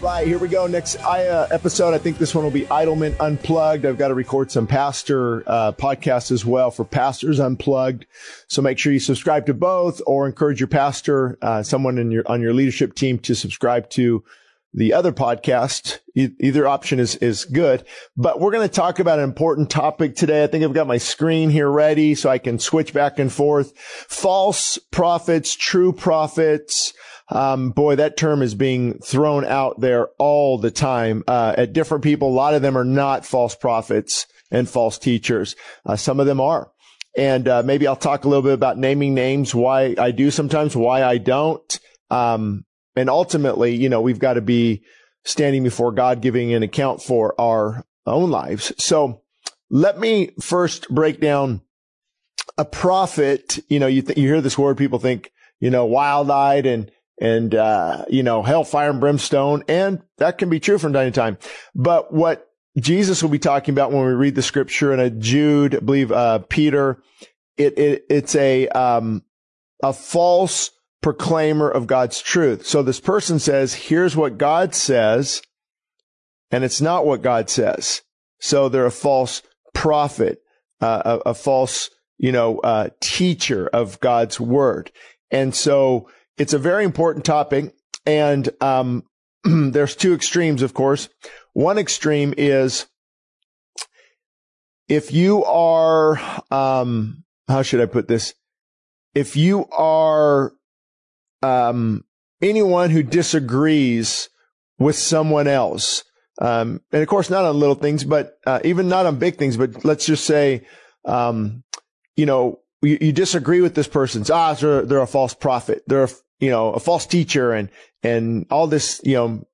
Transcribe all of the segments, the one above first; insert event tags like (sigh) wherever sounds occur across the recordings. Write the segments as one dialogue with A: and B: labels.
A: Right, here we go. Next uh, episode, I think this one will be Idleman Unplugged. I've got to record some pastor uh, podcasts as well for Pastors Unplugged. So make sure you subscribe to both or encourage your pastor, uh, someone in your, on your leadership team to subscribe to the other podcast. E- either option is, is good, but we're going to talk about an important topic today. I think I've got my screen here ready so I can switch back and forth. False prophets, true prophets. Um, boy, that term is being thrown out there all the time, uh, at different people. A lot of them are not false prophets and false teachers. Uh, some of them are. And, uh, maybe I'll talk a little bit about naming names, why I do sometimes, why I don't. Um, and ultimately, you know, we've got to be standing before God, giving an account for our own lives. So let me first break down a prophet. You know, you, th- you hear this word, people think, you know, wild eyed and, and, uh, you know, hellfire and brimstone. And that can be true from time to time. But what Jesus will be talking about when we read the scripture in a Jude, I believe, uh, Peter, it, it, it's a, um, a false proclaimer of God's truth. So this person says, here's what God says, and it's not what God says. So they're a false prophet, uh, a, a, false, you know, uh, teacher of God's word. And so it's a very important topic. And, um, (clears throat) there's two extremes, of course. One extreme is if you are, um, how should I put this? If you are um, anyone who disagrees with someone else. Um, and of course, not on little things, but uh, even not on big things. But let's just say, um, you know, you, you, disagree with this person's ah, they're they're a false prophet, they're a, you know a false teacher, and and all this, you know,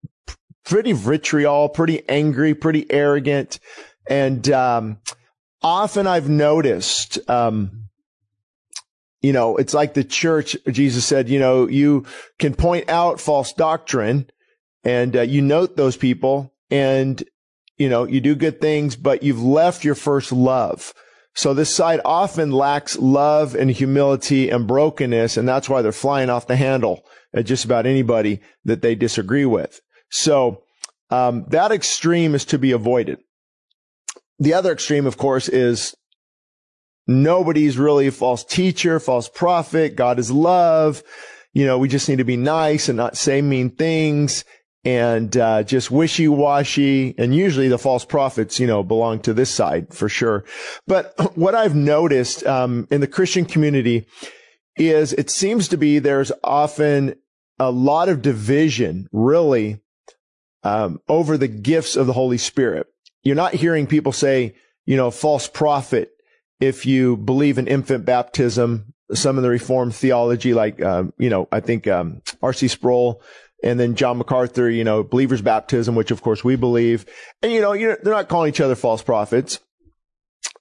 A: pretty vitriol, pretty angry, pretty arrogant, and um, often I've noticed. Um, you know, it's like the church. Jesus said, you know, you can point out false doctrine and uh, you note those people and, you know, you do good things, but you've left your first love. So this side often lacks love and humility and brokenness. And that's why they're flying off the handle at just about anybody that they disagree with. So, um, that extreme is to be avoided. The other extreme, of course, is nobody's really a false teacher, false prophet. God is love. You know, we just need to be nice and not say mean things and uh, just wishy washy. And usually the false prophets, you know, belong to this side for sure. But (clears throat) what I've noticed um, in the Christian community is it seems to be there's often a lot of division, really, um, over the gifts of the Holy Spirit. You're not hearing people say, you know, false prophet if you believe in infant baptism, some of the Reformed theology, like, um, you know, I think, um, R.C. Sproul and then John MacArthur, you know, believer's baptism, which of course we believe. And, you know, they're not calling each other false prophets.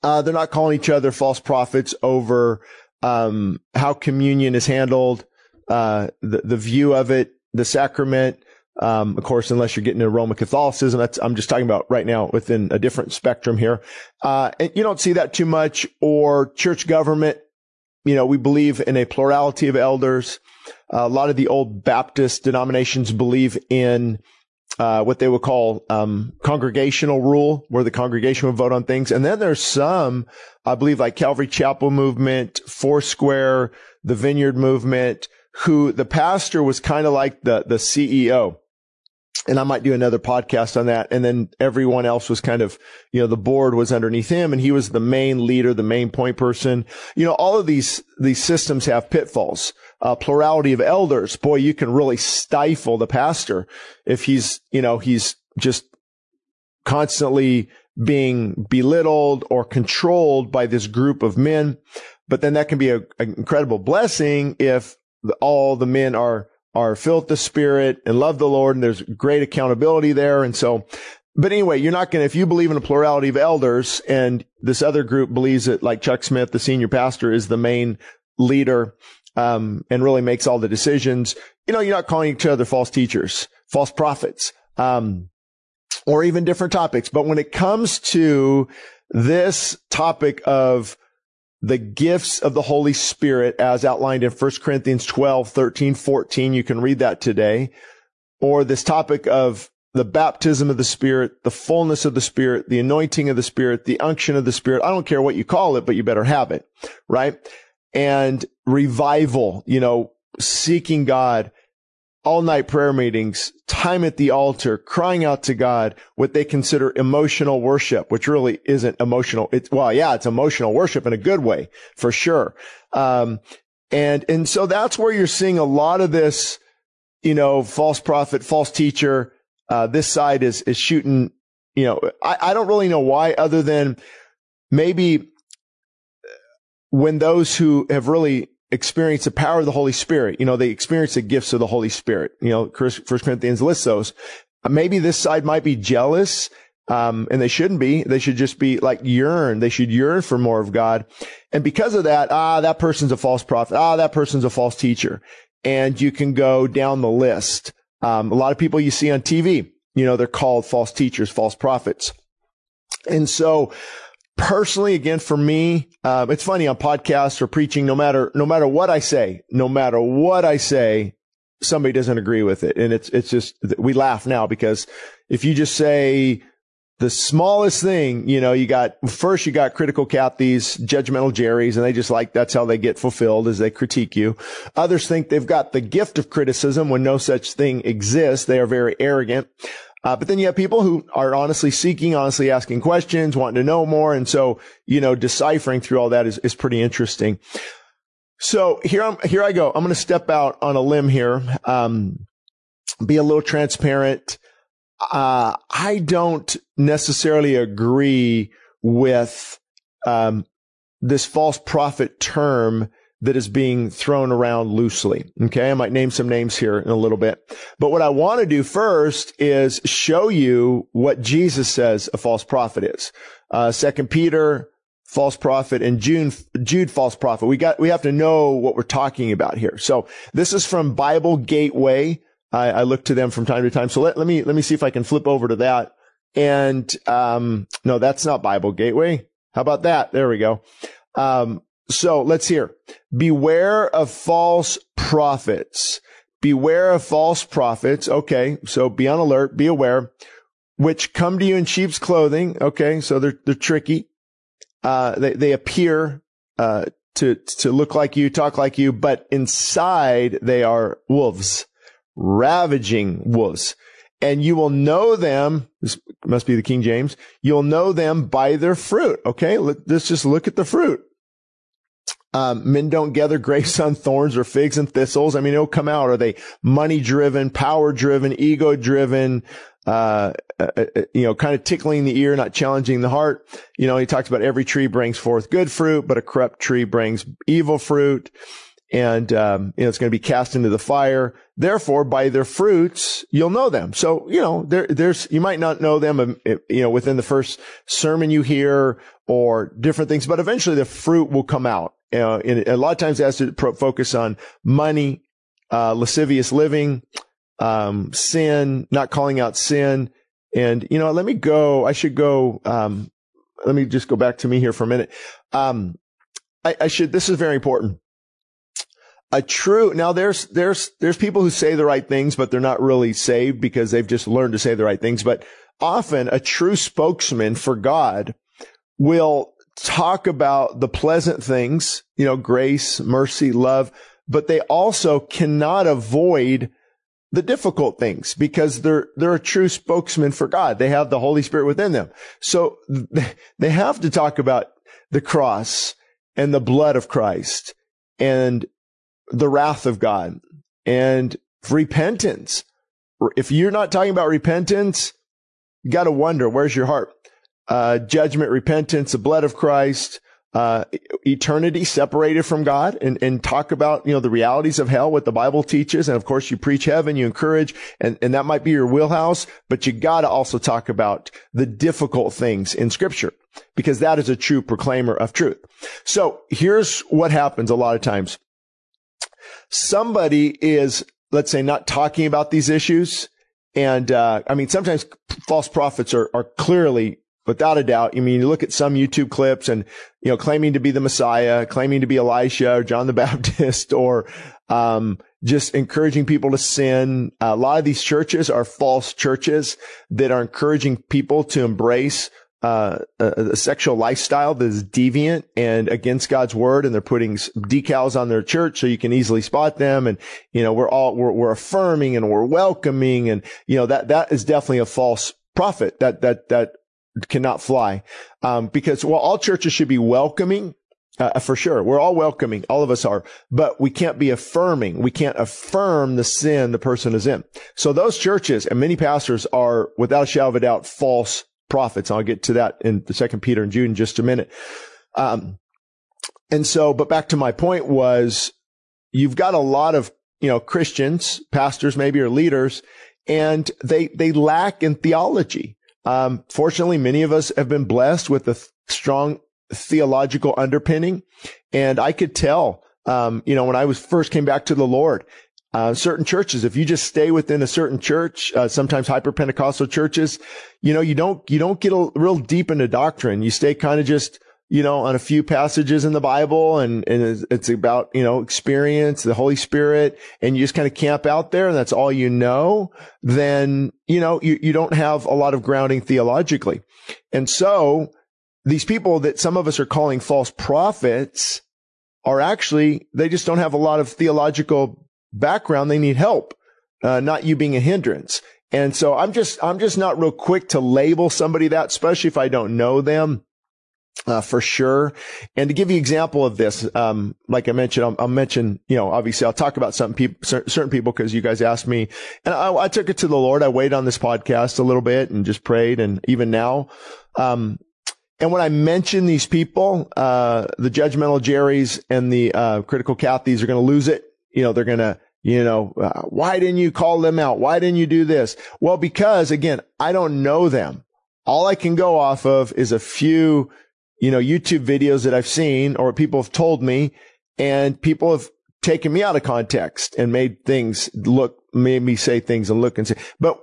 A: Uh, they're not calling each other false prophets over, um, how communion is handled, uh, the, the view of it, the sacrament, um, of course, unless you're getting into Roman Catholicism, that's, I'm just talking about right now within a different spectrum here. Uh, and you don't see that too much or church government. You know, we believe in a plurality of elders. A lot of the old Baptist denominations believe in, uh, what they would call, um, congregational rule, where the congregation would vote on things. And then there's some, I believe like Calvary Chapel movement, Foursquare, the Vineyard movement, who the pastor was kind of like the, the CEO and I might do another podcast on that. And then everyone else was kind of, you know, the board was underneath him and he was the main leader, the main point person. You know, all of these, these systems have pitfalls. Uh, plurality of elders. Boy, you can really stifle the pastor if he's, you know, he's just constantly being belittled or controlled by this group of men. But then that can be an incredible blessing if all the men are are filled the spirit and love the Lord. And there's great accountability there. And so but anyway, you're not going to, if you believe in a plurality of elders and this other group believes that like Chuck Smith, the senior pastor is the main leader, um, and really makes all the decisions, you know, you're not calling each other false teachers, false prophets, um, or even different topics. But when it comes to this topic of the gifts of the Holy Spirit as outlined in 1 Corinthians 12, 13, 14, you can read that today, or this topic of the baptism of the Spirit, the fullness of the Spirit, the anointing of the Spirit, the unction of the Spirit. I don't care what you call it, but you better have it, right? And revival, you know, seeking God, all night prayer meetings, time at the altar, crying out to God, what they consider emotional worship, which really isn't emotional. It's, well, yeah, it's emotional worship in a good way, for sure. Um, and, and so that's where you're seeing a lot of this, you know, false prophet, false teacher, uh, this side is, is shooting, you know, I, I don't really know why other than maybe when those who have really experienced the power of the Holy Spirit, you know, they experience the gifts of the Holy Spirit. You know, First Corinthians lists those. Maybe this side might be jealous. Um, and they shouldn't be. They should just be like yearn. They should yearn for more of God. And because of that, ah, that person's a false prophet. Ah, that person's a false teacher. And you can go down the list. Um, a lot of people you see on TV, you know, they're called false teachers, false prophets. And so personally, again, for me, uh, it's funny on podcasts or preaching, no matter, no matter what I say, no matter what I say, somebody doesn't agree with it. And it's, it's just, we laugh now because if you just say, the smallest thing, you know, you got first you got critical Kathys, judgmental Jerry's, and they just like that's how they get fulfilled as they critique you. Others think they've got the gift of criticism when no such thing exists. They are very arrogant. Uh, but then you have people who are honestly seeking, honestly asking questions, wanting to know more. And so, you know, deciphering through all that is, is pretty interesting. So here I'm, here I go. I'm going to step out on a limb here. Um, be a little transparent uh, I don't necessarily agree with um, this false prophet term that is being thrown around loosely. Okay. I might name some names here in a little bit. But what I want to do first is show you what Jesus says a false prophet is. Uh, second Peter, false prophet and Jude, Jude false prophet. We got, we have to know what we're talking about here. So this is from Bible Gateway. I, I look to them from time to time. So let, let me, let me see if I can flip over to that. And, um, no, that's not Bible Gateway. How about that? There we go. Um, so let's hear. Beware of false prophets. Beware of false prophets. Okay. So be on alert. Be aware. Which come to you in sheep's clothing. Okay. So they're, they're tricky. Uh, they, they appear, uh, to, to look like you, talk like you, but inside they are wolves ravaging wolves. And you will know them. This must be the King James. You'll know them by their fruit. Okay. Let's just look at the fruit. Um, men don't gather grapes (laughs) on thorns or figs and thistles. I mean, it'll come out. Are they money driven, power driven, ego driven? Uh, uh, uh, you know, kind of tickling the ear, not challenging the heart. You know, he talks about every tree brings forth good fruit, but a corrupt tree brings evil fruit and um, you know it's going to be cast into the fire. Therefore, by their fruits you'll know them. So you know there, there's you might not know them, um, you know, within the first sermon you hear or different things, but eventually the fruit will come out. Uh, and a lot of times it has to pro- focus on money, uh, lascivious living, um, sin, not calling out sin, and you know, let me go. I should go. Um, let me just go back to me here for a minute. Um, I, I should. This is very important a true now there's there's there's people who say the right things but they're not really saved because they've just learned to say the right things but often a true spokesman for God will talk about the pleasant things you know grace mercy love but they also cannot avoid the difficult things because they're they're a true spokesman for God they have the holy spirit within them so they have to talk about the cross and the blood of Christ and the wrath of God and repentance. If you're not talking about repentance, you got to wonder, where's your heart? Uh, judgment, repentance, the blood of Christ, uh, eternity separated from God and, and talk about, you know, the realities of hell, what the Bible teaches. And of course, you preach heaven, you encourage, and, and that might be your wheelhouse, but you got to also talk about the difficult things in scripture because that is a true proclaimer of truth. So here's what happens a lot of times. Somebody is, let's say, not talking about these issues. And, uh, I mean, sometimes false prophets are, are clearly without a doubt. I mean, you look at some YouTube clips and, you know, claiming to be the Messiah, claiming to be Elisha or John the (laughs) Baptist or, um, just encouraging people to sin. a lot of these churches are false churches that are encouraging people to embrace uh, a, a, sexual lifestyle that is deviant and against God's word. And they're putting decals on their church so you can easily spot them. And, you know, we're all, we're, we're affirming and we're welcoming. And, you know, that, that is definitely a false prophet that, that, that cannot fly. Um, because while all churches should be welcoming, uh, for sure. We're all welcoming. All of us are, but we can't be affirming. We can't affirm the sin the person is in. So those churches and many pastors are without a shadow of a doubt false prophets. I'll get to that in the second Peter and Jude in just a minute. Um, and so, but back to my point was you've got a lot of, you know, Christians, pastors maybe or leaders, and they, they lack in theology. Um, fortunately, many of us have been blessed with a th- strong theological underpinning. And I could tell, um, you know, when I was first came back to the Lord, uh, certain churches, if you just stay within a certain church, uh, sometimes hyper Pentecostal churches, you know, you don't, you don't get a, real deep into doctrine. You stay kind of just, you know, on a few passages in the Bible and, and it's about, you know, experience, the Holy Spirit, and you just kind of camp out there and that's all you know, then, you know, you, you don't have a lot of grounding theologically. And so these people that some of us are calling false prophets are actually, they just don't have a lot of theological background. They need help, uh, not you being a hindrance. And so I'm just, I'm just not real quick to label somebody that, especially if I don't know them. Uh, for sure. And to give you an example of this, um, like I mentioned, I'll, I'll, mention, you know, obviously I'll talk about some people, certain people because you guys asked me and I, I, took it to the Lord. I waited on this podcast a little bit and just prayed. And even now, um, and when I mention these people, uh, the judgmental Jerry's and the, uh, critical Kathys are going to lose it. You know, they're going to, you know, uh, why didn't you call them out? Why didn't you do this? Well, because again, I don't know them. All I can go off of is a few, you know, YouTube videos that I've seen or people have told me and people have taken me out of context and made things look, made me say things and look and say, but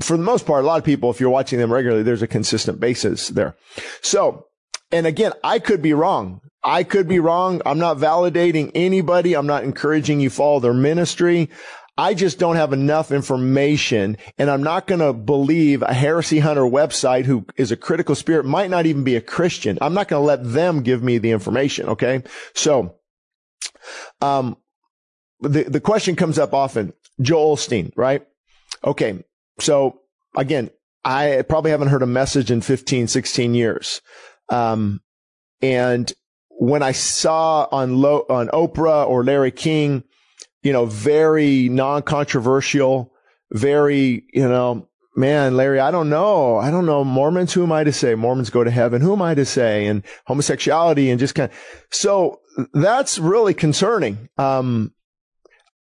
A: for the most part, a lot of people, if you're watching them regularly, there's a consistent basis there. So, and again, I could be wrong. I could be wrong. I'm not validating anybody. I'm not encouraging you follow their ministry. I just don't have enough information and I'm not going to believe a heresy hunter website who is a critical spirit might not even be a Christian. I'm not going to let them give me the information. Okay. So, um, the, the question comes up often, Joel Osteen, right? Okay. So again, I probably haven't heard a message in 15, 16 years. Um, and when I saw on on Oprah or Larry King, you know, very non-controversial, very, you know, man, Larry, I don't know. I don't know. Mormons, who am I to say? Mormons go to heaven. Who am I to say? And homosexuality and just kind of, so that's really concerning. Um,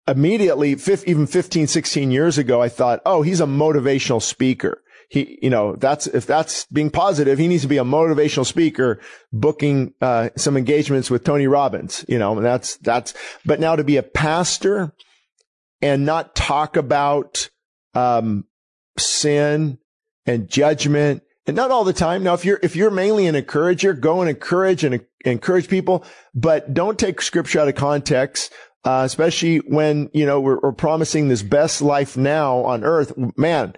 A: immediately, even 15, 16 years ago, I thought, oh, he's a motivational speaker he, you know, that's, if that's being positive, he needs to be a motivational speaker booking, uh, some engagements with Tony Robbins, you know, and that's, that's, but now to be a pastor and not talk about, um, sin and judgment and not all the time. Now, if you're, if you're mainly an encourager, go and encourage and encourage people, but don't take scripture out of context. Uh, especially when, you know, we're, we're promising this best life now on earth. Man,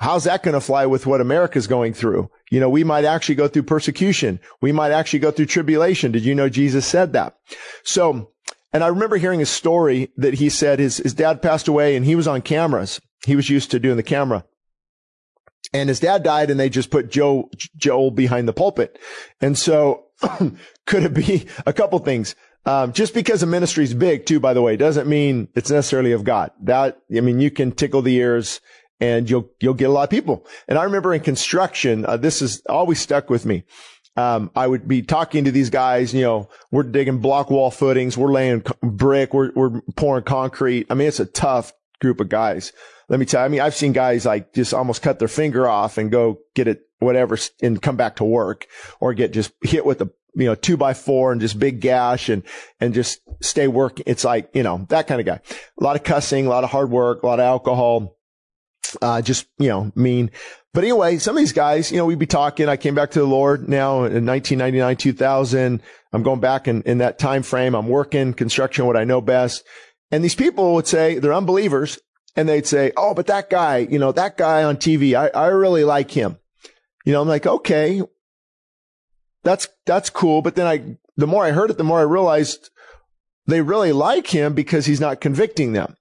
A: How's that going to fly with what America's going through? You know, we might actually go through persecution. We might actually go through tribulation. Did you know Jesus said that? So, and I remember hearing a story that he said his, his dad passed away and he was on cameras. He was used to doing the camera. And his dad died and they just put Joe, Joel behind the pulpit. And so (clears throat) could it be a couple things? Um, just because a ministry is big too, by the way, doesn't mean it's necessarily of God. That, I mean, you can tickle the ears and you'll, you'll get a lot of people. And I remember in construction, uh, this has always stuck with me. um, I would be talking to these guys, you know, we're digging block wall footings. We're laying brick. We're, we're pouring concrete. I mean, it's a tough group of guys. Let me tell you, I mean, I've seen guys like just almost cut their finger off and go get it, whatever, and come back to work or get just hit with a, you know, two by four and just big gash and, and just stay working. It's like, you know, that kind of guy. A lot of cussing, a lot of hard work, a lot of alcohol. Uh, just, you know, mean. But anyway, some of these guys, you know, we'd be talking. I came back to the Lord now in 1999, 2000. I'm going back in, in that time frame. I'm working construction, what I know best. And these people would say they're unbelievers and they'd say, Oh, but that guy, you know, that guy on TV, I, I really like him. You know, I'm like, okay, that's, that's cool. But then I, the more I heard it, the more I realized they really like him because he's not convicting them.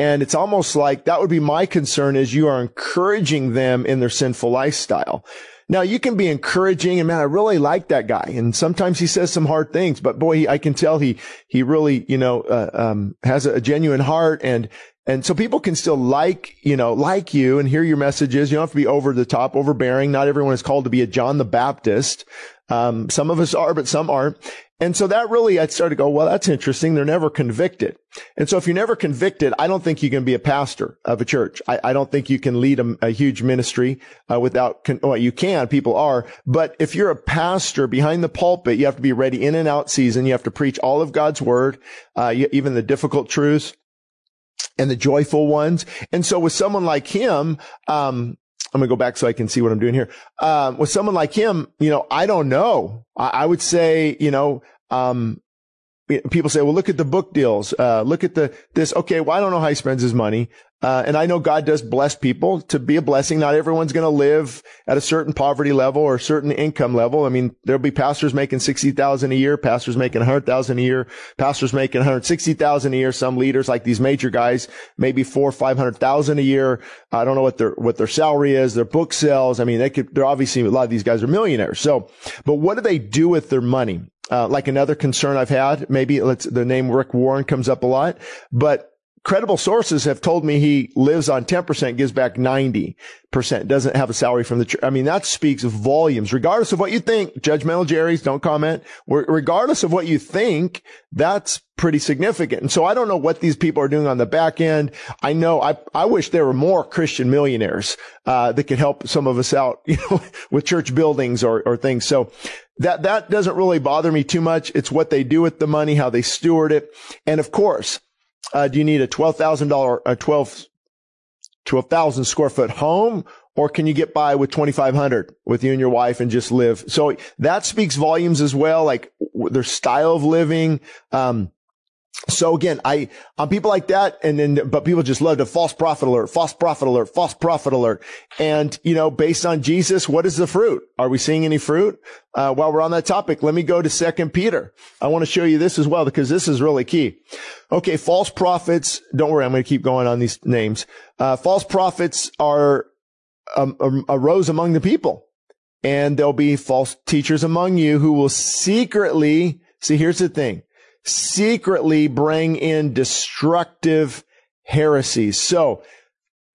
A: And it's almost like that would be my concern is you are encouraging them in their sinful lifestyle. Now you can be encouraging and man, I really like that guy. And sometimes he says some hard things, but boy, I can tell he, he really, you know, uh, um, has a genuine heart and, and so people can still like, you know, like you and hear your messages. You don't have to be over the top, overbearing. Not everyone is called to be a John the Baptist. Um, some of us are, but some aren't. And so that really, I started to go, well, that's interesting. They're never convicted. And so if you're never convicted, I don't think you can be a pastor of a church. I, I don't think you can lead a, a huge ministry uh, without, con- well, you can, people are. But if you're a pastor behind the pulpit, you have to be ready in and out season. You have to preach all of God's word, uh, even the difficult truths and the joyful ones. And so with someone like him, um, I'm going to go back so I can see what I'm doing here. Um, with someone like him, you know, I don't know. I, I would say, you know, um, people say, well, look at the book deals. Uh, look at the, this. Okay. Well, I don't know how he spends his money. Uh, and I know God does bless people to be a blessing. Not everyone's going to live at a certain poverty level or a certain income level. I mean, there'll be pastors making 60,000 a year, pastors making 100,000 a year, pastors making 160,000 a year. Some leaders like these major guys, maybe four, 500,000 a year. I don't know what their, what their salary is, their book sales. I mean, they could, they're obviously, a lot of these guys are millionaires. So, but what do they do with their money? Uh, like another concern I've had, maybe let's, the name Rick Warren comes up a lot, but credible sources have told me he lives on 10%, gives back 90%, doesn't have a salary from the church. I mean, that speaks volumes. Regardless of what you think, judgmental Jerry's, don't comment. Regardless of what you think, that's pretty significant. And so I don't know what these people are doing on the back end. I know I, I wish there were more Christian millionaires, uh, that could help some of us out, (laughs) you know, with church buildings or, or things. So that, that doesn't really bother me too much. It's what they do with the money, how they steward it. And of course, uh, do you need a $12,000, a 12, 12,000 square foot home? Or can you get by with 2,500 with you and your wife and just live? So that speaks volumes as well, like their style of living. Um, so again, I, on people like that, and then, but people just love to false prophet alert, false prophet alert, false prophet alert. And, you know, based on Jesus, what is the fruit? Are we seeing any fruit? Uh, while we're on that topic, let me go to second Peter. I want to show you this as well because this is really key. Okay. False prophets. Don't worry. I'm going to keep going on these names. Uh, false prophets are, um, um, arose among the people and there'll be false teachers among you who will secretly, see, here's the thing secretly bring in destructive heresies. So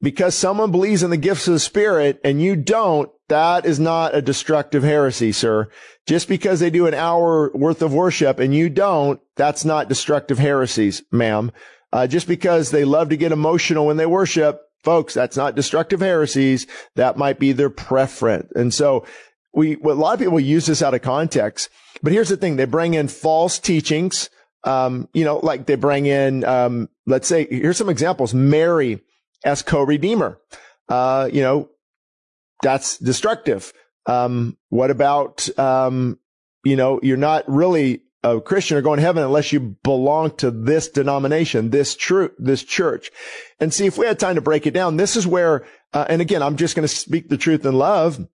A: because someone believes in the gifts of the spirit and you don't, that is not a destructive heresy, sir. Just because they do an hour worth of worship and you don't, that's not destructive heresies, ma'am. Uh, just because they love to get emotional when they worship, folks, that's not destructive heresies. That might be their preference. And so we, a lot of people use this out of context, but here's the thing. They bring in false teachings um, you know, like they bring in, um, let's say, here's some examples. Mary as co-redeemer. Uh, you know, that's destructive. Um, what about, um, you know, you're not really a Christian or going to heaven unless you belong to this denomination, this true, this church. And see, if we had time to break it down, this is where, uh, and again, I'm just going to speak the truth in love,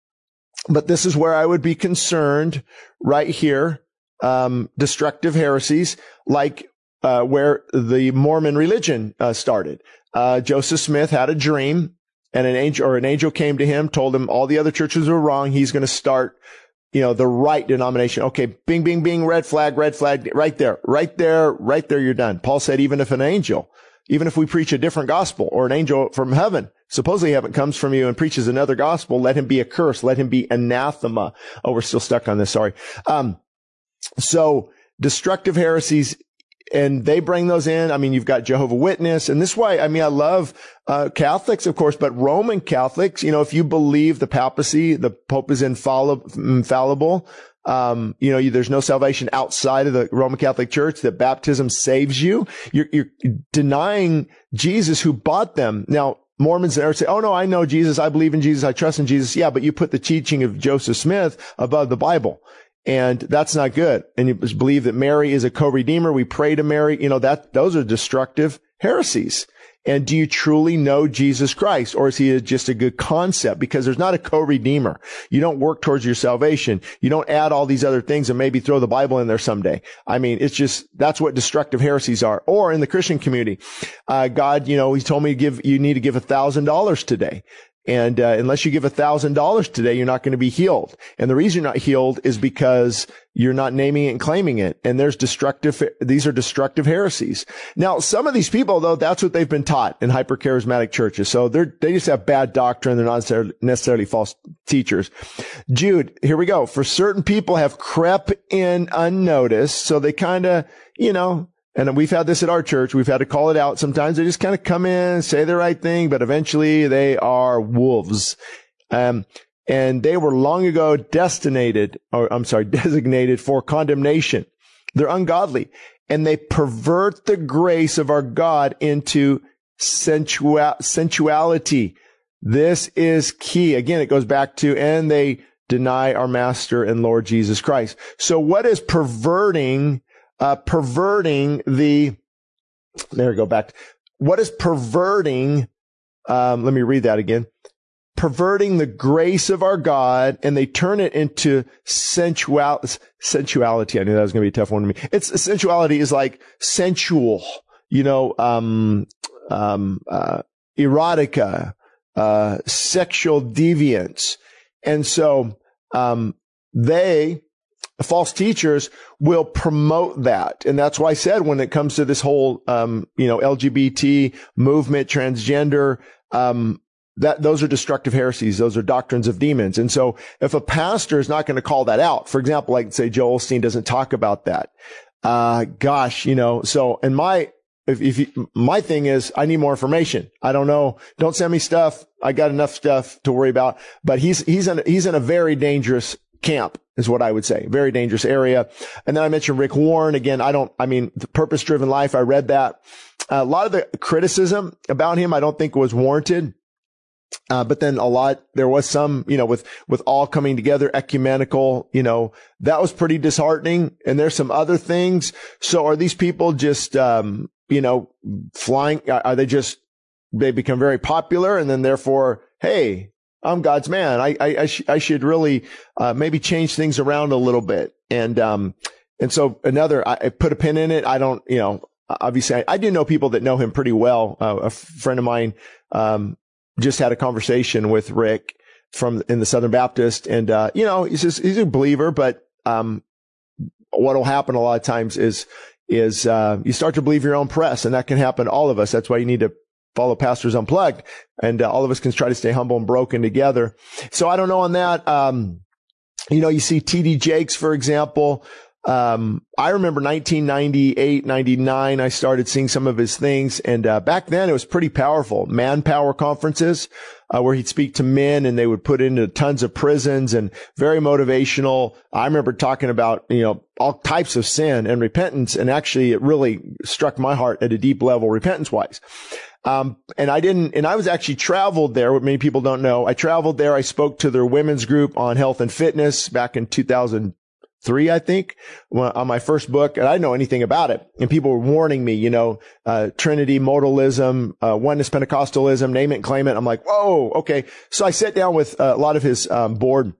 A: but this is where I would be concerned right here um, destructive heresies like uh, where the Mormon religion uh, started. Uh, Joseph Smith had a dream, and an angel or an angel came to him, told him all the other churches were wrong. He's going to start, you know, the right denomination. Okay, bing, bing, bing, red flag, red flag, right there, right there, right there. You're done. Paul said, even if an angel, even if we preach a different gospel or an angel from heaven supposedly heaven comes from you and preaches another gospel, let him be accursed. Let him be anathema. Oh, we're still stuck on this. Sorry. Um, so destructive heresies and they bring those in. I mean, you've got Jehovah Witness, and this way, I mean, I love uh, Catholics, of course, but Roman Catholics. You know, if you believe the papacy, the Pope is infallible, infallible. Um, you know, you, there's no salvation outside of the Roman Catholic Church. That baptism saves you. You're, you're denying Jesus who bought them. Now, Mormons there say, "Oh no, I know Jesus. I believe in Jesus. I trust in Jesus." Yeah, but you put the teaching of Joseph Smith above the Bible. And that's not good. And you believe that Mary is a co-redeemer. We pray to Mary. You know, that, those are destructive heresies. And do you truly know Jesus Christ or is he just a good concept? Because there's not a co-redeemer. You don't work towards your salvation. You don't add all these other things and maybe throw the Bible in there someday. I mean, it's just, that's what destructive heresies are. Or in the Christian community, uh, God, you know, he told me to give, you need to give a thousand dollars today. And uh, unless you give a thousand dollars today, you're not going to be healed. And the reason you're not healed is because you're not naming it and claiming it. And there's destructive, these are destructive heresies. Now, some of these people, though, that's what they've been taught in hypercharismatic churches. So they're, they just have bad doctrine. They're not necessarily false teachers. Jude, here we go. For certain people have crept in unnoticed. So they kind of, you know, and we've had this at our church. We've had to call it out. Sometimes they just kind of come in, say the right thing, but eventually they are wolves. Um, and they were long ago destinated, or I'm sorry, (laughs) designated for condemnation. They're ungodly and they pervert the grace of our God into sensual, sensuality. This is key. Again, it goes back to, and they deny our master and Lord Jesus Christ. So what is perverting uh, perverting the, there we go back. What is perverting? Um, let me read that again. Perverting the grace of our God and they turn it into sensual, sensuality. I knew that was going to be a tough one to me. It's sensuality is like sensual, you know, um, um, uh, erotica, uh, sexual deviance. And so, um, they false teachers will promote that. And that's why I said when it comes to this whole, um, you know, LGBT movement, transgender, um, that those are destructive heresies. Those are doctrines of demons. And so if a pastor is not going to call that out, for example, like say Joel Osteen doesn't talk about that. Uh, gosh, you know, so and my, if, if you, my thing is I need more information. I don't know. Don't send me stuff. I got enough stuff to worry about, but he's, he's in, he's in a very dangerous camp is what I would say. Very dangerous area. And then I mentioned Rick Warren again. I don't, I mean, the purpose driven life. I read that. Uh, a lot of the criticism about him, I don't think was warranted. Uh, but then a lot, there was some, you know, with, with all coming together, ecumenical, you know, that was pretty disheartening. And there's some other things. So are these people just, um, you know, flying? Are they just, they become very popular and then therefore, hey, I'm God's man. I, I, I, sh- I should really, uh, maybe change things around a little bit. And, um, and so another, I, I, put a pin in it. I don't, you know, obviously I, I do know people that know him pretty well. Uh, a friend of mine, um, just had a conversation with Rick from in the Southern Baptist and, uh, you know, he's just, he's a believer, but, um, what'll happen a lot of times is, is, uh, you start to believe your own press and that can happen to all of us. That's why you need to follow Pastors Unplugged, and uh, all of us can try to stay humble and broken together. So I don't know on that. Um, you know, you see TD Jakes, for example. Um, I remember 1998, 99, I started seeing some of his things. And, uh, back then it was pretty powerful. Manpower conferences, uh, where he'd speak to men and they would put into tons of prisons and very motivational. I remember talking about, you know, all types of sin and repentance. And actually it really struck my heart at a deep level, repentance wise. Um, and I didn't, and I was actually traveled there. What many people don't know. I traveled there. I spoke to their women's group on health and fitness back in 2003, I think, on my first book. And I didn't know anything about it. And people were warning me, you know, uh, Trinity, modalism, uh, oneness Pentecostalism, name it claim it. I'm like, whoa, okay. So I sat down with uh, a lot of his um, board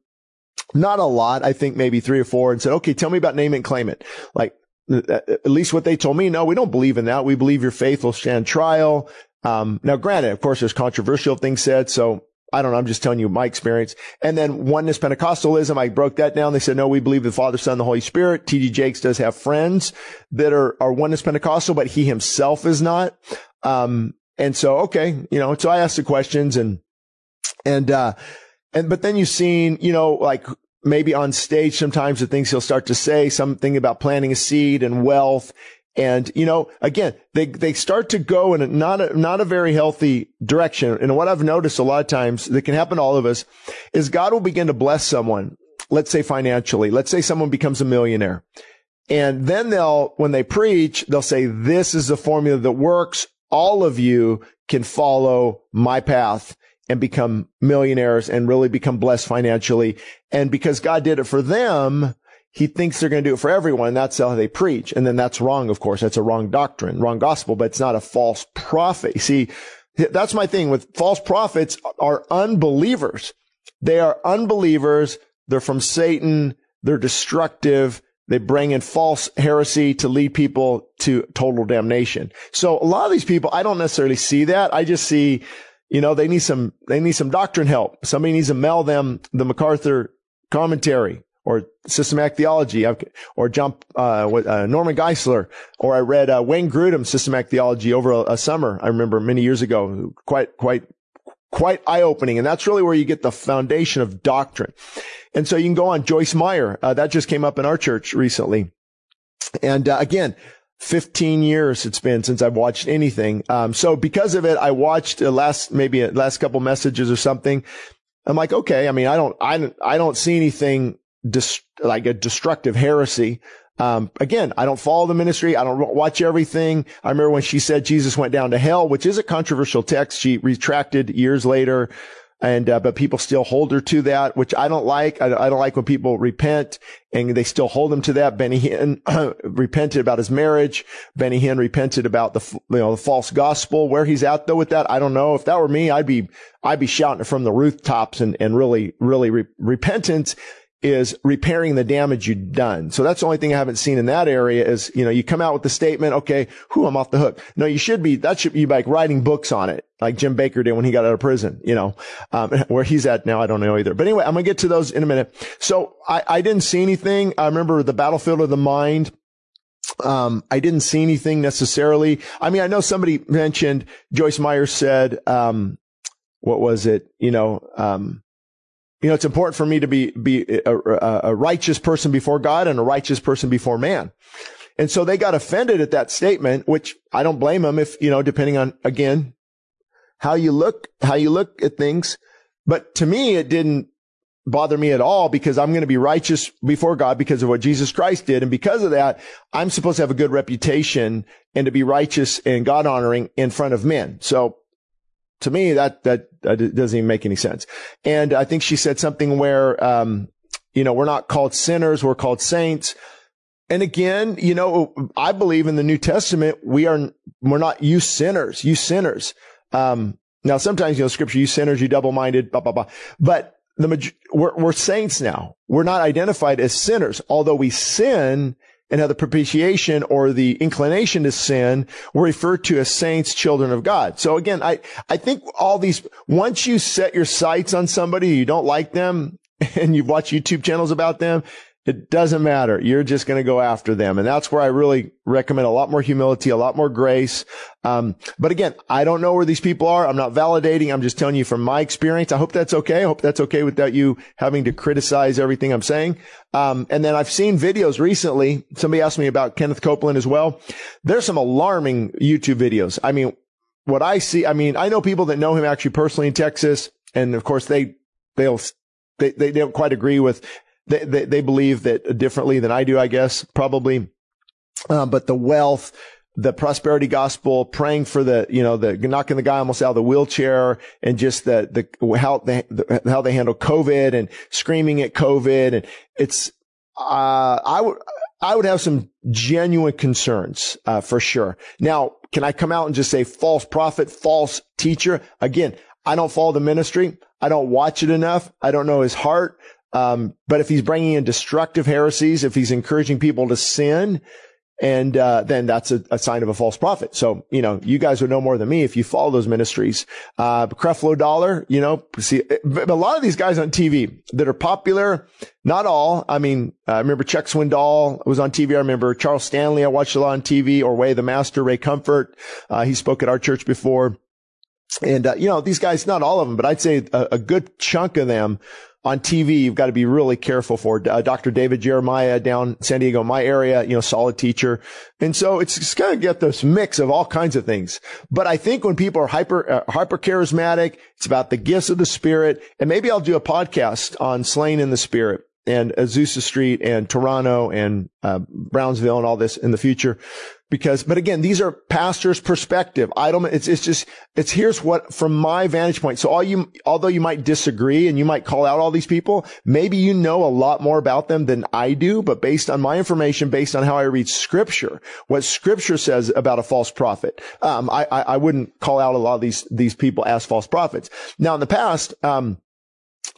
A: not a lot. I think maybe three or four and said, okay, tell me about name it and claim it. Like, at least what they told me. No, we don't believe in that. We believe your faith will stand trial. Um, now granted, of course, there's controversial things said. So I don't know. I'm just telling you my experience. And then oneness Pentecostalism, I broke that down. They said, no, we believe the Father, Son, the Holy Spirit. TD Jakes does have friends that are, are oneness Pentecostal, but he himself is not. Um, And so, okay, you know, so I asked the questions and, and, uh, and, but then you've seen, you know, like maybe on stage sometimes the things he'll start to say, something about planting a seed and wealth. And, you know, again, they, they start to go in a, not a, not a very healthy direction. And what I've noticed a lot of times that can happen to all of us is God will begin to bless someone. Let's say financially. Let's say someone becomes a millionaire. And then they'll, when they preach, they'll say, this is the formula that works. All of you can follow my path and become millionaires and really become blessed financially. And because God did it for them, he thinks they're going to do it for everyone. That's how they preach. And then that's wrong, of course. That's a wrong doctrine, wrong gospel, but it's not a false prophet. See, that's my thing with false prophets are unbelievers. They are unbelievers. They're from Satan. They're destructive. They bring in false heresy to lead people to total damnation. So a lot of these people, I don't necessarily see that. I just see you know, they need some, they need some doctrine help. Somebody needs to mail them the MacArthur commentary or systematic theology or jump, uh, uh, Norman Geisler, or I read, uh, Wayne Grudem's systematic theology over a, a summer. I remember many years ago, quite, quite, quite eye opening. And that's really where you get the foundation of doctrine. And so you can go on Joyce Meyer. Uh, that just came up in our church recently. And uh, again, 15 years it's been since I've watched anything. Um, so because of it, I watched last, maybe last couple messages or something. I'm like, okay. I mean, I don't, I, I don't see anything dis- like a destructive heresy. Um, again, I don't follow the ministry. I don't watch everything. I remember when she said Jesus went down to hell, which is a controversial text. She retracted years later. And, uh, but people still hold her to that, which I don't like. I, I, don't like when people repent and they still hold them to that. Benny Hinn (clears throat) repented about his marriage. Benny Hinn repented about the, you know, the false gospel. Where he's at though with that, I don't know. If that were me, I'd be, I'd be shouting from the rooftops and, and really, really re- repentance is repairing the damage you've done. So that's the only thing I haven't seen in that area is, you know, you come out with the statement, okay, who I'm off the hook. No, you should be, that should be like writing books on it, like Jim Bakker did when he got out of prison, you know, um, (laughs) where he's at now, I don't know either. But anyway, I'm going to get to those in a minute. So I, I didn't see anything. I remember the battlefield of the mind. Um, I didn't see anything necessarily. I mean, I know somebody mentioned Joyce Meyer said, um, what was it? You know, um, you know, it's important for me to be, be a, a, a, righteous person before God and a righteous person before man. And so they got offended at that statement, which I don't blame them if, you know, depending on, again, how you look, how you look at things. But to me, it didn't bother me at all because I'm going to be righteous before God because of what Jesus Christ did. And because of that, I'm supposed to have a good reputation and to be righteous and God honoring in front of men. So to me, that, that, that doesn't even make any sense. And I think she said something where, um, you know, we're not called sinners, we're called saints. And again, you know, I believe in the New Testament, we are, we're not you sinners, you sinners. Um, now sometimes, you know, scripture, you sinners, you double-minded, blah, blah, blah. But the, we're, we're saints now. We're not identified as sinners, although we sin and have the propitiation or the inclination to sin were referred to as saints, children of God. So again, I, I think all these, once you set your sights on somebody, you don't like them (laughs) and you've watched YouTube channels about them, it doesn't matter. You're just going to go after them. And that's where I really recommend a lot more humility, a lot more grace. Um, but again, I don't know where these people are. I'm not validating. I'm just telling you from my experience. I hope that's okay. I hope that's okay without you having to criticize everything I'm saying. Um, and then I've seen videos recently. Somebody asked me about Kenneth Copeland as well. There's some alarming YouTube videos. I mean, what I see, I mean, I know people that know him actually personally in Texas. And of course they, they'll, they, they don't quite agree with they, they, they believe that differently than I do, I guess, probably. Uh, but the wealth, the prosperity gospel, praying for the, you know, the knocking the guy almost out of the wheelchair and just the, the, how they, the, how they handle COVID and screaming at COVID. And it's, uh, I would, I would have some genuine concerns, uh, for sure. Now, can I come out and just say false prophet, false teacher? Again, I don't follow the ministry. I don't watch it enough. I don't know his heart. Um, but if he's bringing in destructive heresies, if he's encouraging people to sin, and uh, then that's a, a, sign of a false prophet. So you know, you guys would know more than me if you follow those ministries. Uh, Creflo Dollar, you know, see, a lot of these guys on TV that are popular, not all. I mean, I remember Chuck Swindoll was on TV. I remember Charles Stanley. I watched a lot on TV. Or Way the Master, Ray Comfort. Uh, he spoke at our church before. And, uh, you know, these guys, not all of them, but I'd say a, a good chunk of them on TV, you've got to be really careful for. Uh, Dr. David Jeremiah down San Diego, my area, you know, solid teacher. And so it's, going to get this mix of all kinds of things. But I think when people are hyper, uh, hyper charismatic, it's about the gifts of the spirit. And maybe I'll do a podcast on slain in the spirit and Azusa Street and Toronto and uh, Brownsville and all this in the future because, but again, these are pastors' perspective. I don't, it's, it's just, it's here's what, from my vantage point. So all you, although you might disagree and you might call out all these people, maybe you know a lot more about them than I do, but based on my information, based on how I read scripture, what scripture says about a false prophet, um, I, I, I wouldn't call out a lot of these, these people as false prophets. Now in the past, um,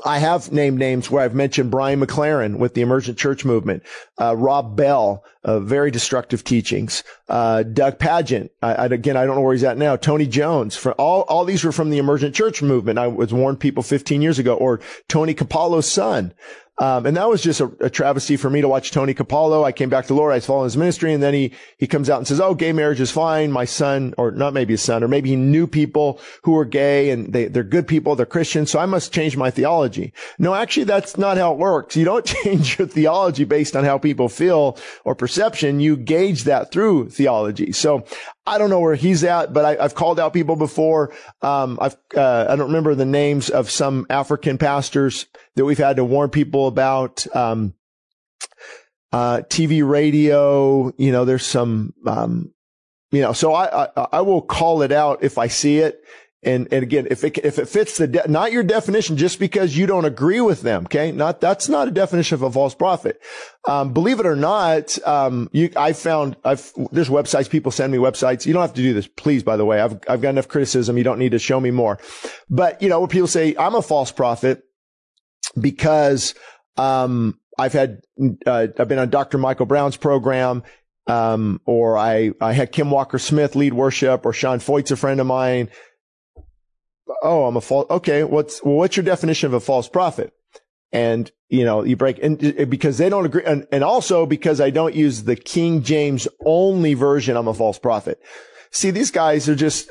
A: I have named names where I've mentioned Brian McLaren with the emergent church movement, uh, Rob Bell, uh, very destructive teachings, uh, Doug Pagitt. I, I, again, I don't know where he's at now. Tony Jones. For all, all these were from the emergent church movement. I was warned people 15 years ago, or Tony Campolo's son. Um, and that was just a, a, travesty for me to watch Tony Campolo. I came back to Lord. I was following his ministry. And then he, he comes out and says, Oh, gay marriage is fine. My son, or not maybe his son, or maybe he knew people who were gay and they, they're good people. They're Christians. So I must change my theology. No, actually, that's not how it works. You don't (laughs) change your theology based on how people feel or perception. You gauge that through theology. So I don't know where he's at, but I, have called out people before. Um, I've, uh, I don't remember the names of some African pastors that we've had to warn people about. Um, uh, TV, radio, you know, there's some, um, you know, so I, I, I will call it out if I see it. And, and again, if it, if it fits the, de- not your definition just because you don't agree with them. Okay. Not, that's not a definition of a false prophet. Um, believe it or not, um, you, I found, I've, there's websites, people send me websites. You don't have to do this, please, by the way. I've, I've got enough criticism. You don't need to show me more. But, you know, people say I'm a false prophet because, um, I've had, uh, I've been on Dr. Michael Brown's program. Um, or I, I had Kim Walker Smith lead worship or Sean Feucht's a friend of mine oh, I'm a false. Okay. What's, well, what's your definition of a false prophet? And, you know, you break and because they don't agree. And, and also because I don't use the King James only version, I'm a false prophet. See, these guys are just,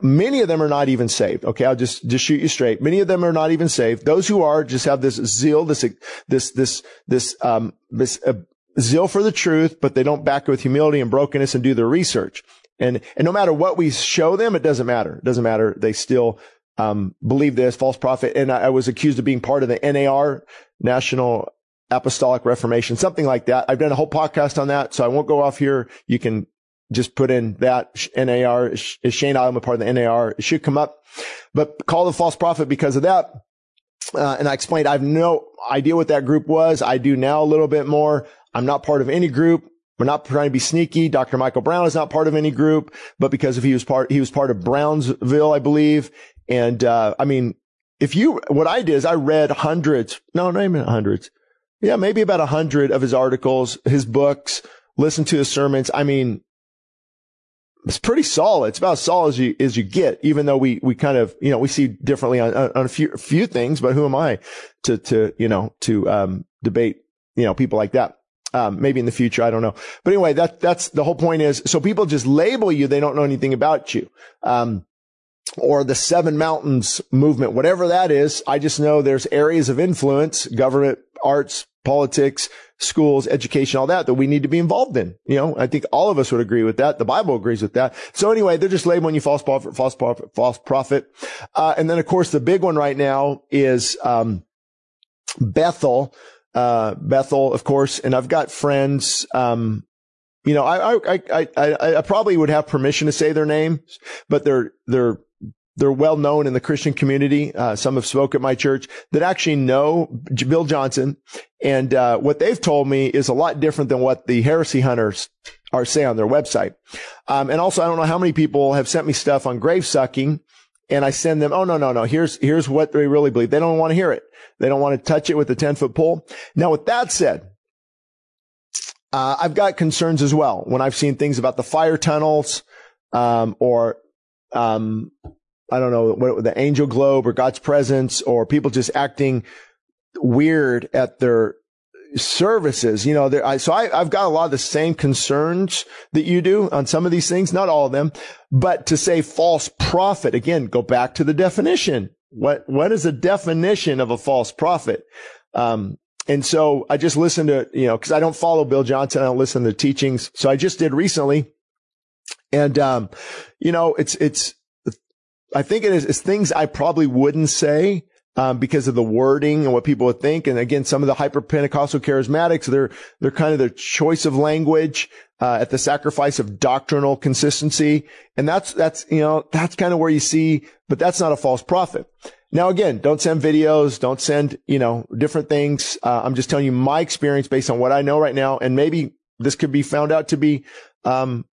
A: many of them are not even saved. Okay. I'll just, just shoot you straight. Many of them are not even saved. Those who are just have this zeal, this, this, this, this, um, this, uh, zeal for the truth, but they don't back it with humility and brokenness and do their research. And, and no matter what we show them, it doesn't matter. It doesn't matter. They still um, believe this false prophet. And I, I, was accused of being part of the NAR, National Apostolic Reformation, something like that. I've done a whole podcast on that. So I won't go off here. You can just put in that NAR is Shane I'm a part of the NAR. It should come up, but call the false prophet because of that. Uh, and I explained I have no idea what that group was. I do now a little bit more. I'm not part of any group. We're not trying to be sneaky. Dr. Michael Brown is not part of any group, but because if he was part, he was part of Brownsville, I believe. And, uh, I mean, if you, what I did is I read hundreds, no, not even hundreds. Yeah, maybe about a hundred of his articles, his books, listened to his sermons. I mean, it's pretty solid. It's about as solid as you, as you get, even though we, we kind of, you know, we see differently on, on a few, few things, but who am I to, to, you know, to, um, debate, you know, people like that. Um, maybe in the future, I don't know. But anyway, that, that's the whole point is, so people just label you. They don't know anything about you. Um, or the seven mountains movement, whatever that is. I just know there's areas of influence, government, arts, politics, schools, education, all that, that we need to be involved in. You know, I think all of us would agree with that. The Bible agrees with that. So anyway, they're just labeling you false prophet, false prophet, false prophet. Uh, and then of course the big one right now is, um, Bethel, uh, Bethel, of course, and I've got friends, um, you know, I, I, I, I, I probably would have permission to say their names, but they're, they're, they're well known in the Christian community. Uh, some have spoke at my church that actually know Bill Johnson. And, uh, what they've told me is a lot different than what the heresy hunters are saying on their website. Um, and also, I don't know how many people have sent me stuff on grave sucking and I send them, oh, no, no, no. Here's, here's what they really believe. They don't want to hear it. They don't want to touch it with a 10 foot pole. Now, with that said, uh, I've got concerns as well when I've seen things about the fire tunnels, um, or, um, I don't know, what, the angel globe or God's presence or people just acting weird at their, services, you know, I, so I, I've got a lot of the same concerns that you do on some of these things, not all of them, but to say false prophet, again, go back to the definition. What, what is a definition of a false prophet? Um, and so I just listened to, you know, cause I don't follow Bill Johnson. I don't listen to the teachings. So I just did recently. And, um, you know, it's, it's, I think it is, it's things I probably wouldn't say, um, because of the wording and what people would think. And again, some of the hyper Pentecostal charismatics, they're, they're kind of their choice of language, uh, at the sacrifice of doctrinal consistency. And that's, that's, you know, that's kind of where you see, but that's not a false prophet. Now, again, don't send videos. Don't send, you know, different things. Uh, I'm just telling you my experience based on what I know right now. And maybe this could be found out to be, um,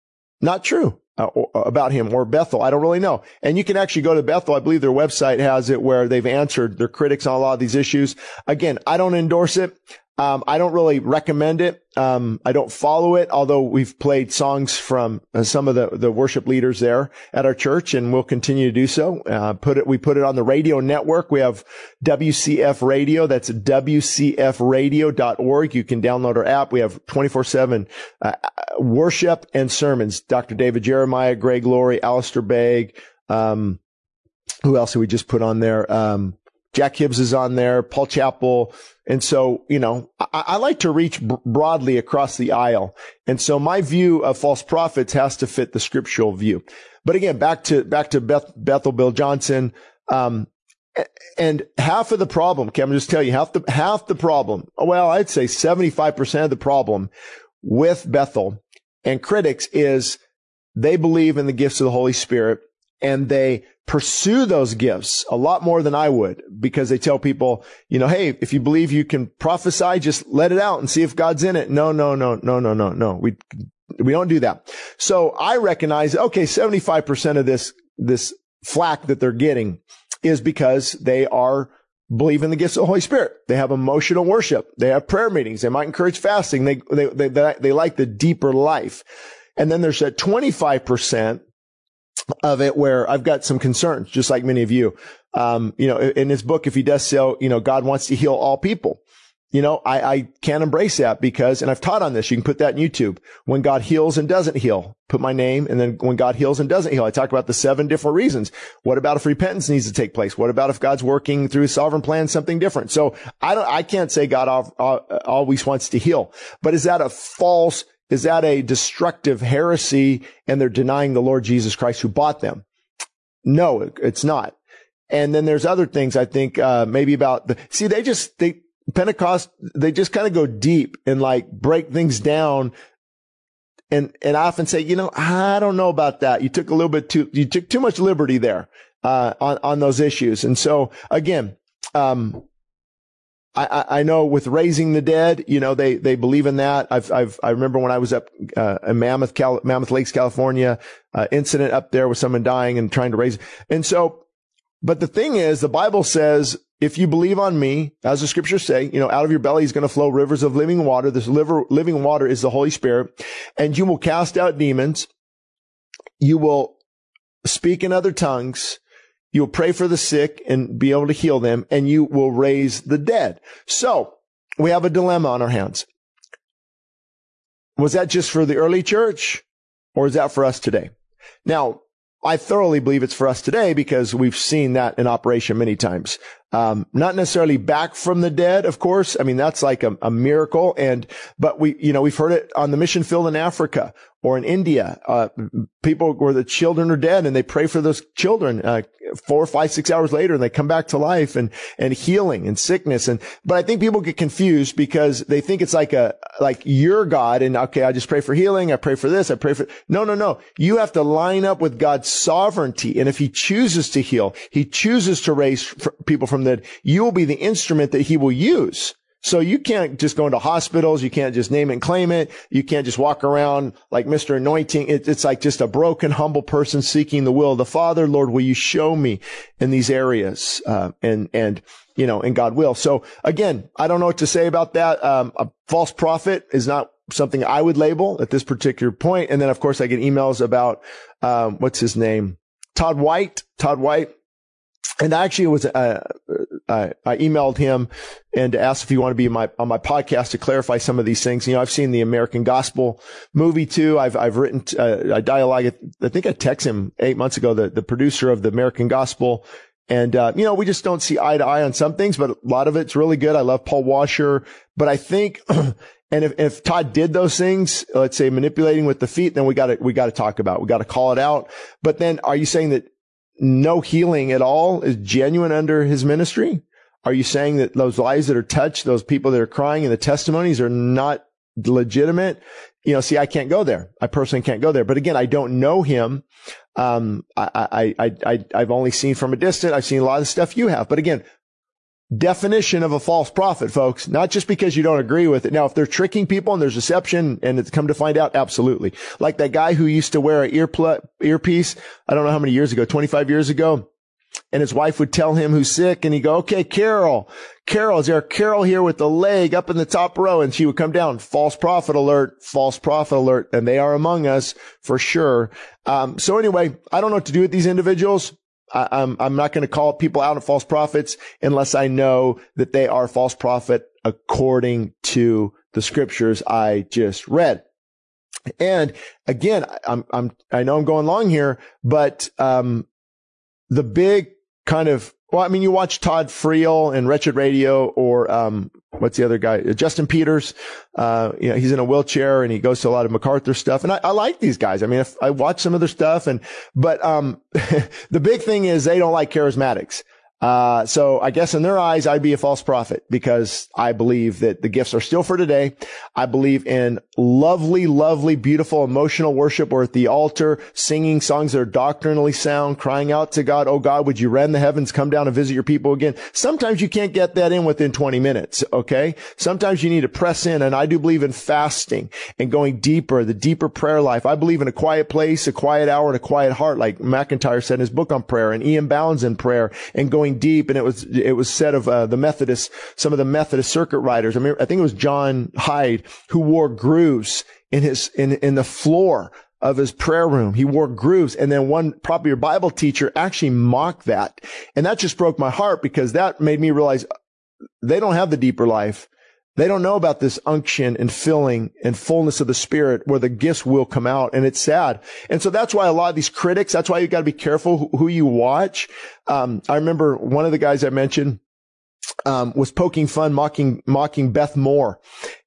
A: not true uh, about him or Bethel. I don't really know. And you can actually go to Bethel. I believe their website has it where they've answered their critics on a lot of these issues. Again, I don't endorse it. Um, I don't really recommend it. Um, I don't follow it, although we've played songs from uh, some of the, the worship leaders there at our church and we'll continue to do so. Uh, put it, we put it on the radio network. We have WCF radio. That's WCFradio.org. You can download our app. We have 24 seven, uh, worship and sermons. Dr. David Jeremiah, Greg Laurie, Alistair Begg, um, who else did we just put on there? Um, Jack Hibbs is on there, Paul Chappell, and so, you know, I, I like to reach b- broadly across the aisle. And so my view of false prophets has to fit the scriptural view. But again, back to, back to Beth, Bethel Bill Johnson. Um, and half of the problem, okay, I'm just tell you half the, half the problem. Well, I'd say 75% of the problem with Bethel and critics is they believe in the gifts of the Holy Spirit and they pursue those gifts a lot more than I would because they tell people, you know, hey, if you believe you can prophesy, just let it out and see if God's in it. No, no, no, no, no, no, no. We, we don't do that. So I recognize, okay, 75% of this, this flack that they're getting is because they are believe in the gifts of the Holy Spirit. They have emotional worship. They have prayer meetings. They might encourage fasting. They, they, they, they, they like the deeper life. And then there's that 25% of it where I've got some concerns, just like many of you. Um, you know, in his book, if he does so, you know, God wants to heal all people. You know, I, I can't embrace that because, and I've taught on this. You can put that in YouTube. When God heals and doesn't heal, put my name. And then when God heals and doesn't heal, I talk about the seven different reasons. What about if repentance needs to take place? What about if God's working through his sovereign plan, something different? So I don't, I can't say God always wants to heal, but is that a false is that a destructive heresy and they're denying the Lord Jesus Christ who bought them? No, it's not. And then there's other things I think, uh, maybe about the, see, they just, they, Pentecost, they just kind of go deep and like break things down. And, and I often say, you know, I don't know about that. You took a little bit too, you took too much liberty there, uh, on, on those issues. And so again, um, I, I know with raising the dead, you know, they, they believe in that. I've, I've, I remember when I was up, uh, in Mammoth, Cal, Mammoth Lakes, California, uh, incident up there with someone dying and trying to raise. And so, but the thing is, the Bible says, if you believe on me, as the scriptures say, you know, out of your belly is going to flow rivers of living water. This liver, living water is the Holy Spirit and you will cast out demons. You will speak in other tongues You'll pray for the sick and be able to heal them and you will raise the dead. So we have a dilemma on our hands. Was that just for the early church or is that for us today? Now, I thoroughly believe it's for us today because we've seen that in operation many times. Um, not necessarily back from the dead, of course. I mean, that's like a, a, miracle. And, but we, you know, we've heard it on the mission field in Africa or in India. Uh, people where the children are dead and they pray for those children, uh, four, five, six hours later and they come back to life and, and healing and sickness. And, but I think people get confused because they think it's like a, like your God and okay, I just pray for healing. I pray for this. I pray for, no, no, no. You have to line up with God's sovereignty. And if he chooses to heal, he chooses to raise people from the, you will be the instrument that he will use. So you can't just go into hospitals. You can't just name and claim it. You can't just walk around like Mr. Anointing. It, it's like just a broken, humble person seeking the will of the Father. Lord, will you show me in these areas? Uh, and, and, you know, and God will. So again, I don't know what to say about that. Um, a false prophet is not something I would label at this particular point. And then of course I get emails about, um, what's his name? Todd White. Todd White and actually it was uh, I, I emailed him and asked if he wanted to be my, on my podcast to clarify some of these things. You know, I've seen the American Gospel movie too. I've I've written uh, a dialogue. I think I texted him eight months ago. The the producer of the American Gospel. And, uh, you know, we just don't see eye to eye on some things, but a lot of it's really good. I love Paul Washer, but I think, (clears throat) and if, if Todd did those things, let's say manipulating with the feet, then we got to, we got to talk about, it. we got to call it out. But then are you saying that no healing at all is genuine under his ministry? Are you saying that those lives that are touched, those people that are crying and the testimonies are not legitimate? You know, see, I can't go there. I personally can't go there. But again, I don't know him. Um, I, I, I, I, have only seen from a distance. I've seen a lot of stuff you have. But again, definition of a false prophet, folks, not just because you don't agree with it. Now, if they're tricking people and there's deception and it's come to find out, absolutely. Like that guy who used to wear an ear pl- earpiece. I don't know how many years ago, 25 years ago. And his wife would tell him who's sick and he'd go, okay, Carol, Carol, is there Carol here with the leg up in the top row? And she would come down, false prophet alert, false prophet alert. And they are among us for sure. Um, so anyway, I don't know what to do with these individuals. I, I'm, I'm not going to call people out of false prophets unless I know that they are false prophet according to the scriptures I just read. And again, I'm, I'm, I know I'm going long here, but, um, the big kind of well, I mean, you watch Todd Friel and Wretched Radio or, um, what's the other guy? Justin Peters. Uh, you know, he's in a wheelchair and he goes to a lot of MacArthur stuff. And I, I like these guys. I mean, I watch some of their stuff and, but, um, (laughs) the big thing is they don't like charismatics. Uh, so I guess in their eyes, I'd be a false prophet because I believe that the gifts are still for today. I believe in lovely, lovely, beautiful, emotional worship or at the altar, singing songs that are doctrinally sound, crying out to God, Oh God, would you rend the heavens, come down and visit your people again? Sometimes you can't get that in within 20 minutes. Okay. Sometimes you need to press in. And I do believe in fasting and going deeper, the deeper prayer life. I believe in a quiet place, a quiet hour and a quiet heart, like McIntyre said in his book on prayer and E.M. Bounds in prayer and going going deep. And it was, it was said of uh, the Methodists, some of the Methodist circuit riders. I mean, I think it was John Hyde who wore grooves in his, in, in the floor of his prayer room. He wore grooves. And then one probably your Bible teacher actually mocked that. And that just broke my heart because that made me realize they don't have the deeper life. They don't know about this unction and filling and fullness of the spirit where the gifts will come out. And it's sad. And so that's why a lot of these critics, that's why you got to be careful who, you watch. Um, I remember one of the guys I mentioned, um, was poking fun, mocking, mocking Beth Moore.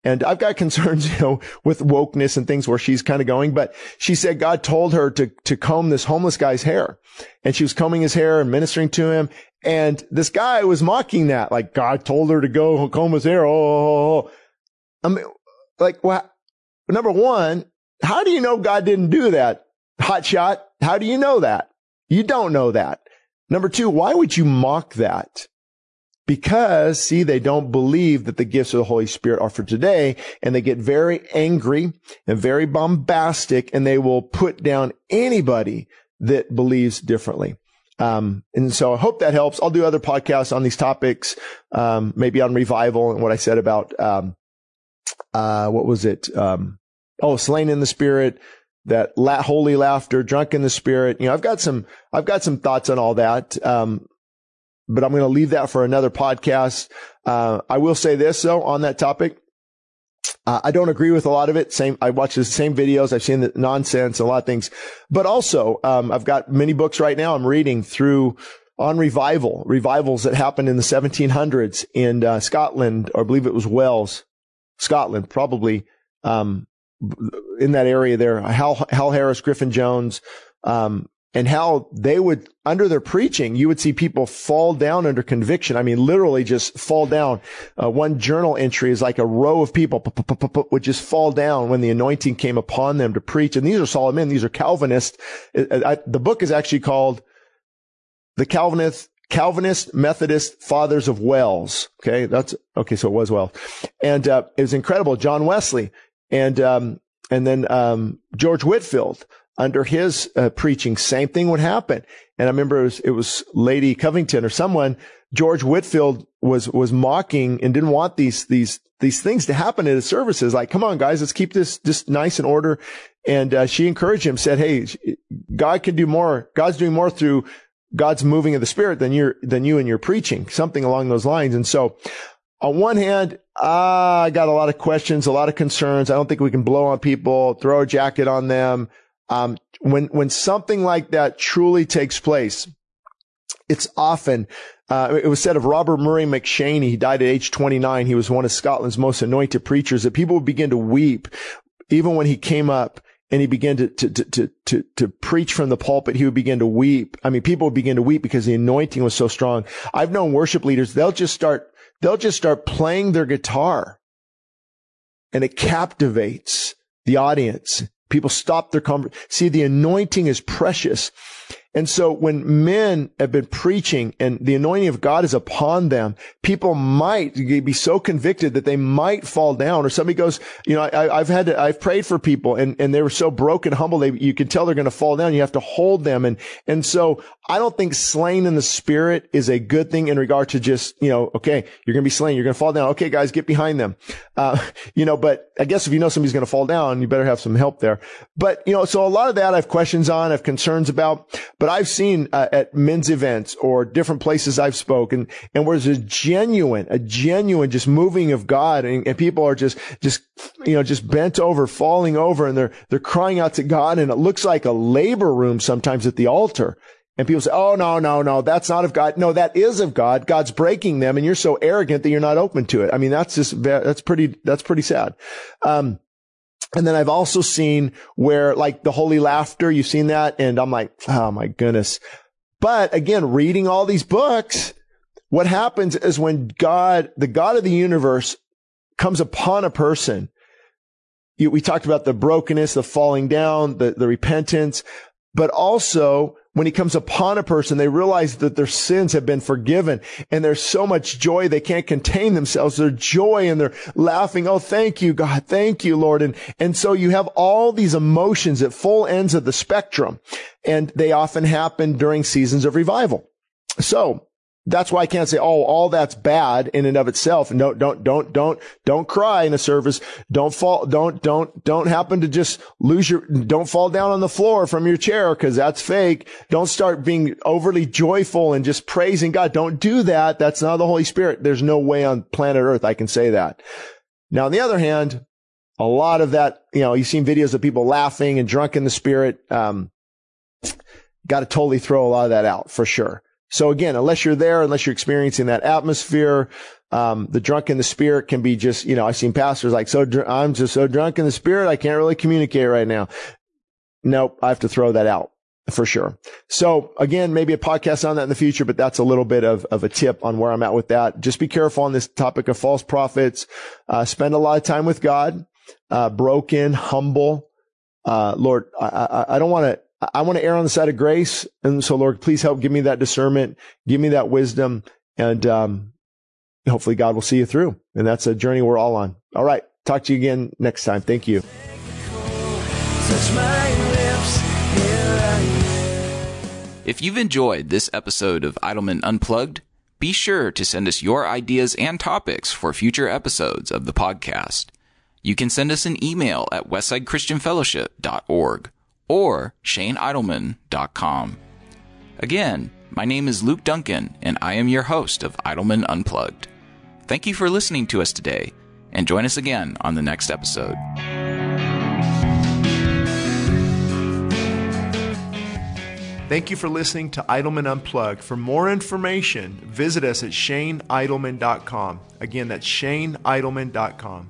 A: And I've got (laughs) concerns, you know, with wokeness and things where she's kind of going, but she said God told her to, to comb this homeless guy's hair and she was combing his hair and ministering to him. And this guy was mocking that, like God told her to go comb his hair. Oh, I mean, like, well, number one, how do you know God didn't do that? Hot shot. How do you know that? You don't know that. Number two, why would you mock that? Because, see, they don't believe that the gifts of the Holy Spirit are for today, and they get very angry and very bombastic, and they will put down anybody that believes differently. Um, and so I hope that helps. I'll do other podcasts on these topics, um, maybe on revival and what I said about, um, uh, what was it? Um, oh, slain in the spirit, that la- holy laughter, drunk in the spirit. You know, I've got some, I've got some thoughts on all that. Um, but I'm going to leave that for another podcast. Uh, I will say this though on that topic. Uh, I don't agree with a lot of it. Same, I watch the same videos. I've seen the nonsense, a lot of things, but also, um, I've got many books right now I'm reading through on revival, revivals that happened in the 1700s in uh, Scotland, or I believe it was Wales, Scotland, probably, um, in that area there. Howell, Howell Harris, Griffith Jones, um, and how they would, under their preaching, you would see people fall down under conviction. I mean, literally just fall down. Uh, one journal entry is like a row of people would just fall down when the anointing came upon them to preach. And these are solid men. These are Calvinists. the book is actually called The Calvinist, Calvinist Methodist Fathers of Wales. Okay. That's, okay. So it was Wales. And, uh, it was incredible. John Wesley and, um, and then, um, George Whitefield under his uh, preaching, same thing would happen. And I remember it was, it was Lady Covington or someone, George Whitefield was, was mocking and didn't want these, these, these things to happen at his services. Like, come on, guys, let's keep this just nice and order. And uh, she encouraged him, said, Hey, God can do more. God's doing more through God's moving of the spirit than you're, than you and your preaching, something along those lines. And so on one hand, uh, I got a lot of questions, a lot of concerns. I don't think we can blow on people, throw a jacket on them. Um, when, when something like that truly takes place, it's often, uh, it was said of Robert Murray McCheyne. he died at age 29. He was one of Scotland's most anointed preachers that people would begin to weep even when he came up and he began to, to, to, to, to, preach from the pulpit, he would begin to weep. I mean, people would begin to weep because the anointing was so strong. I've known worship leaders, they'll just start, they'll just start playing their guitar and it captivates the audience. People stop their conversation. See, the anointing is precious. And so when men have been preaching and the anointing of God is upon them, people might be so convicted that they might fall down or somebody goes, you know, I, have had to, I've prayed for people and, and they were so broken, humble. They, you can tell they're going to fall down. You have to hold them. And, and so I don't think slain in the spirit is a good thing in regard to just, you know, okay, you're going to be slain. You're going to fall down. Okay, guys, get behind them. Uh, you know, but I guess if you know somebody's going to fall down, you better have some help there. But, you know, so a lot of that I have questions on, I have concerns about, but I've seen uh, at men's events or different places I've spoken and where there's a genuine, a genuine just moving of God and, and people are just, just, you know, just bent over, falling over and they're, they're crying out to God and it looks like a labor room sometimes at the altar. And people say, Oh, no, no, no, that's not of God. No, that is of God. God's breaking them and you're so arrogant that you're not open to it. I mean, that's just, that's pretty, that's pretty sad. Um, and then I've also seen where like the holy laughter, you've seen that. And I'm like, oh my goodness. But again, reading all these books, what happens is when God, the God of the universe comes upon a person, you, we talked about the brokenness, the falling down, the, the repentance, but also when he comes upon a person, they realize that their sins have been forgiven and there's so much joy they can't contain themselves. Their joy and they're laughing. Oh, thank you, God. Thank you, Lord. And, and so you have all these emotions at full ends of the spectrum and they often happen during seasons of revival. So that's why I can't say, oh, all that's bad in and of itself. No, don't, don't, don't, don't cry in a service. Don't fall, don't, don't, don't happen to just lose your, don't fall down on the floor from your chair because that's fake. Don't start being overly joyful and just praising God. Don't do that. That's not the Holy Spirit. There's no way on planet earth I can say that. Now, on the other hand, a lot of that, you know, you've seen videos of people laughing and drunk in the spirit. Um, got to totally throw a lot of that out for sure. So again, unless you're there, unless you're experiencing that atmosphere, um, the drunk in the spirit can be just, you know, I've seen pastors like, so dr- I'm just so drunk in the spirit, I can't really communicate right now. Nope, I have to throw that out for sure. So again, maybe a podcast on that in the future, but that's a little bit of, of a tip on where I'm at with that. Just be careful on this topic of false prophets. Uh, spend a lot of time with God, uh, broken, humble. Uh, Lord, I, I, I don't want to, I want to err on the side of grace. And so, Lord, please help give me that discernment, give me that wisdom, and um, hopefully God will see you through. And that's a journey we're all on. All right. Talk to you again next time. Thank you.
B: If you've enjoyed this episode of Idleman Unplugged, be sure to send us your ideas and topics for future episodes of the podcast. You can send us an email at westsidechristianfellowship.org or shaneidleman.com. Again, my name is Luke Duncan, and I am your host of Idleman Unplugged. Thank you for listening to us today, and join us again on the next episode.
A: Thank you for listening to Idleman Unplugged. For more information, visit us at shaneidleman.com. Again, that's shaneidleman.com.